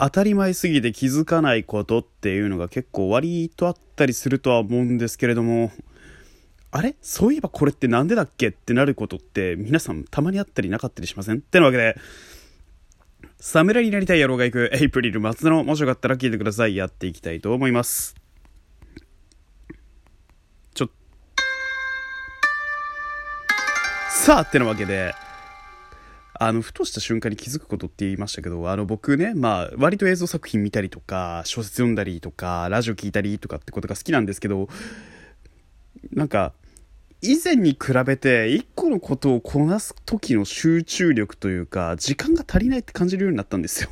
当たり前すぎて気づかないことっていうのが結構割とあったりするとは思うんですけれども、あれ？そういえばこれってなんでだっけってなることって皆さんたまにあったりなかったりしません？ってなわけで、侍になりたい野郎が行くエイプリル松田のもしよかったら聞いてください。やっていきたいと思います。ちょ、さあってなわけで、あの、ふとした瞬間に気づくことって言いましたけど、あの、僕ね、まあ、割と映像作品見たりとか、小説読んだりとか、ラジオ聞いたりとかってことが好きなんですけど、なんか、以前に比べて一個のことをこなす時の集中力というか、時間が足りないって感じるようになったんですよ。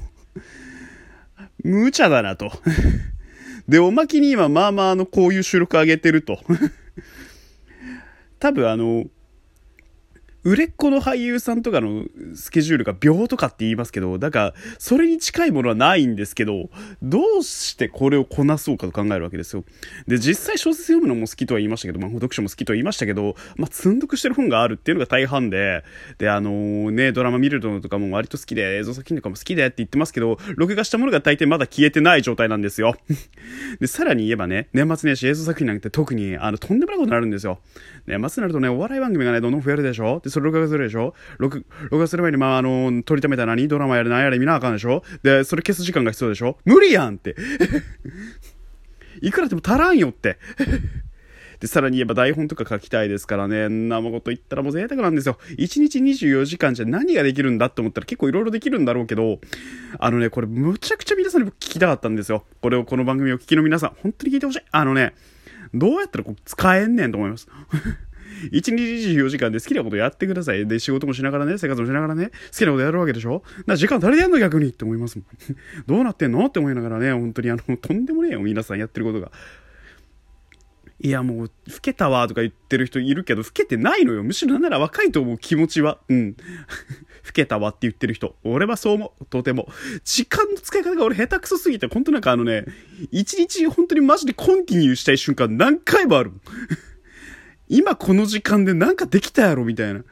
無茶だなと。で、おまけに今、まあまあ、あの、こういう収録上げてると。多分あの、売れっ子の俳優さんとかのスケジュールが秒とかって言いますけど、だから、それに近いものはないんですけど、どうしてこれをこなそうかと考えるわけですよ。で、実際小説読むのも好きとは言いましたけど、まあ、読書も好きとは言いましたけど、まあ、積んどくしてる本があるっていうのが大半で、で、あのー、ね、ドラマ見るのとかも割と好きで、映像作品とかも好きでって言ってますけど、録画したものが大抵まだ消えてない状態なんですよ。で、さらに言えばね、年末年始映像作品なんて特に、あの、とんでもないことになるんですよ。年末になるとね、お笑い番組がね、どんどん増えるでしょで、それ録画するでしょ？録録画する前に、まあ、あの、撮りためた何？ドラマやれ何やれ見なあかんでしょ？で、それ消す時間が必要でしょ？無理やんって。いくらでも足らんよって。で、さらに言えば台本とか書きたいですからね、生こと言ったらもう贅沢なんですよ。1日24時間じゃ何ができるんだって思ったら結構いろいろできるんだろうけど、あのね、これむちゃくちゃ皆さんに聞きたかったんですよ。これを、この番組を聞きの皆さん、本当に聞いてほしい。あのね、どうやったらこう使えんねんと思います。1日24時間で好きなことやってください。で、仕事もしながらね、生活もしながらね、好きなことやるわけでしょ？な時間足りてんの逆にって思いますもん。どうなってんの？って思いながらね、本当にあの、とんでもねえよ、皆さんやってることが。いやもう、老けたわとか言ってる人いるけど、老けてないのよ。むしろなんなら若いと思う気持ちは。うん。老けたわって言ってる人。俺はそう思う。とても。時間の使い方が俺下手くそすぎて、ほんとなんかあのね、一日本当にマジでコンティニューしたい瞬間何回もあるもん。今この時間でなんかできたやろみたいな。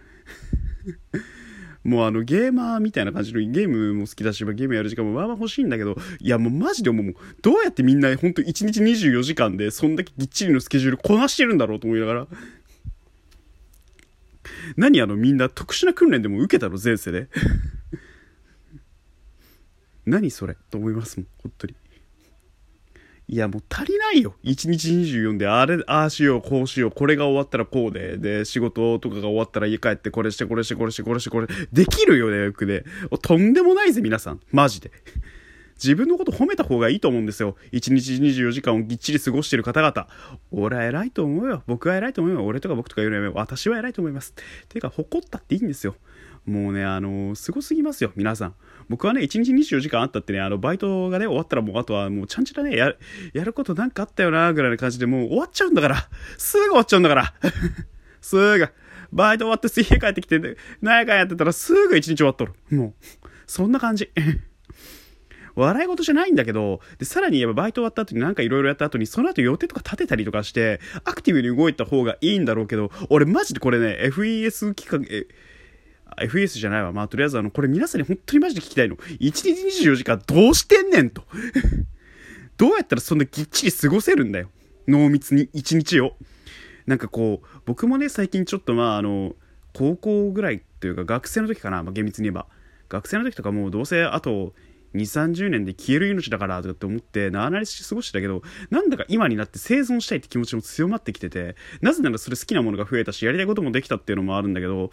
もうあのゲーマーみたいな感じのゲームも好きだし、ゲームやる時間もまあまあ欲しいんだけど、いやもうマジでもう、どうやってみんなほんと1日24時間でそんだけぎっちりのスケジュールこなしてるんだろうと思いながら。何あのみんな特殊な訓練でも受けたの前世で。何それ？と思いますもん、本当に。いやもう足りないよ。1日24で、あれ、ああしよう、こうしよう、これが終わったらこうで、で、仕事とかが終わったら家帰ってこれして、これして、これして、これして、これ、できるよね、よくで。とんでもないぜ、皆さん。マジで。自分のこと褒めた方がいいと思うんですよ。1日24時間をぎっちり過ごしてる方々。俺は偉いと思うよ。僕は偉いと思うよ。俺とか僕とか言うのやめよう私は偉いと思います。ていうか、誇ったっていいんですよ。もうね、あのー、すごすぎますよ、皆さん。僕はね、1日24時間あったってね、あの、バイトがね、終わったらもう、あとはもう、ちゃんちゃらね、や、やることなんかあったよな、ぐらいな感じで、もう終わっちゃうんだから。すぐ終わっちゃうんだから。すぐ。バイト終わって家帰ってきて、何やかんやってたらすぐ1日終わっとる。もう、そんな感じ。笑い事じゃないんだけど、で、さらに言えばバイト終わった後になんか色々やった後に、その後予定とか立てたりとかして、アクティブに動いた方がいいんだろうけど、俺マジでこれね、FES 企画、え、FS じゃないわ。まあ、とりあえずあの、これ皆さんに本当にマジで聞きたいの。1日24時間どうしてんねんと。どうやったらそんなぎっちり過ごせるんだよ。濃密に1日を。なんかこう、僕もね、最近ちょっとまあ、あの、高校ぐらいというか学生の時かな、まあ、厳密に言えば。学生の時とかもうどうせあと2、30年で消える命だからとかって思って、なあなりして過ごしてたけど、なんだか今になって生存したいって気持ちも強まってきてて、なぜならそれ好きなものが増えたし、やりたいこともできたっていうのもあるんだけど、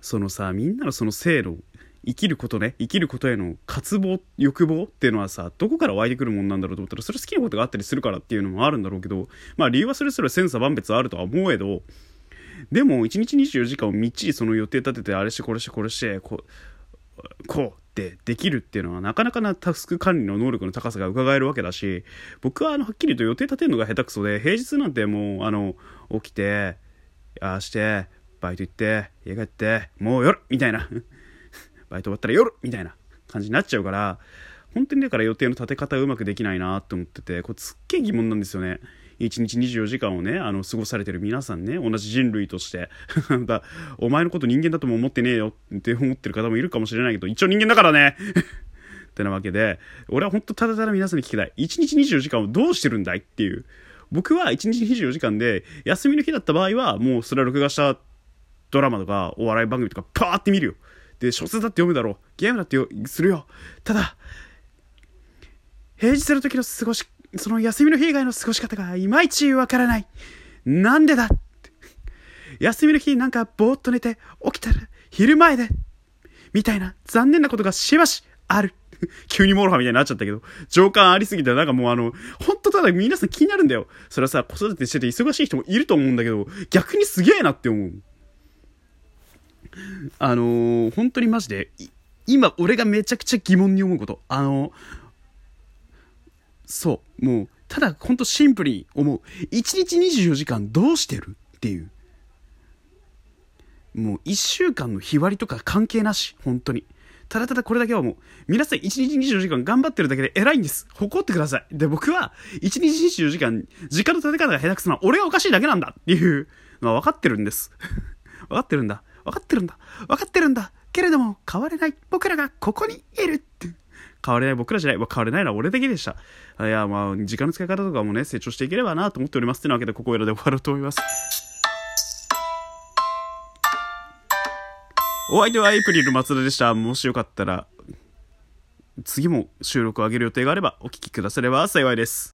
そのさみんなのその制度生きることね生きることへの渇望欲望っていうのはさどこから湧いてくるもんなんだろうと思ったらそれ好きなことがあったりするからっていうのもあるんだろうけどまあ理由はそれぞれ千差万別あるとは思えどでも1日24時間をみっちりその予定立ててあれしてこれしてこれしてこうこうってできるっていうのはなかなかなタスク管理の能力の高さが伺えるわけだし僕はあのはっきり言うと予定立てるのが下手くそで平日なんてもうあの起きてああしてバイト行って、家帰って、もう夜みたいな。バイト終わったら夜みたいな感じになっちゃうから、本当にだから予定の立て方うまくできないなって思ってて、これすっげえ疑問なんですよね。1日24時間をね、あの、過ごされてる皆さんね、同じ人類として。だお前のこと人間だとも思ってねえよって思ってる方もいるかもしれないけど、一応人間だからね ってなわけで、俺は本当ただただ皆さんに聞きたい。1日24時間をどうしてるんだいっていう。僕は1日24時間で、休みの日だった場合は、もうそれは録画したドラマとかお笑い番組とかパーって見るよ。で、小説だって読むだろう。ゲームだってするよ。ただ、平日の時の過ごし、その休みの日以外の過ごし方がいまいちわからない。なんでだ休みの日なんかぼーっと寝て起きたら昼前でみたいな残念なことがしばしある。急に MOROHA みたいになっちゃったけど、情感ありすぎて、なんかもうあの、ほんとただ皆さん気になるんだよ。それはさ、子育てしてて忙しい人もいると思うんだけど、逆にすげえなって思う。あのー、本当にマジで、今俺がめちゃくちゃ疑問に思うこと。あのー、そう、もう、ただほんとシンプルに思う。1日24時間どうしてる？っていう。もう1週間の日割りとか関係なし、本当に。ただただこれだけはもう、皆さん1日24時間頑張ってるだけで偉いんです。誇ってください。で、僕は、1日24時間、時間の立て方が下手くそな、俺がおかしいだけなんだっていうのは分かってるんです。分かってるんだ。分かってるんだ。分かってるんだ。けれども、変われない。僕らがここにいるって。変われない僕らじゃない。変われないのは俺だけでした。いや、まあ、時間の使い方とかもね、成長していければなと思っております。ってなわけで、ここらで終わろうと思います。お相手はエイプリル松田でした。もしよかったら、次も収録を上げる予定があればお聞きくだされば幸いです。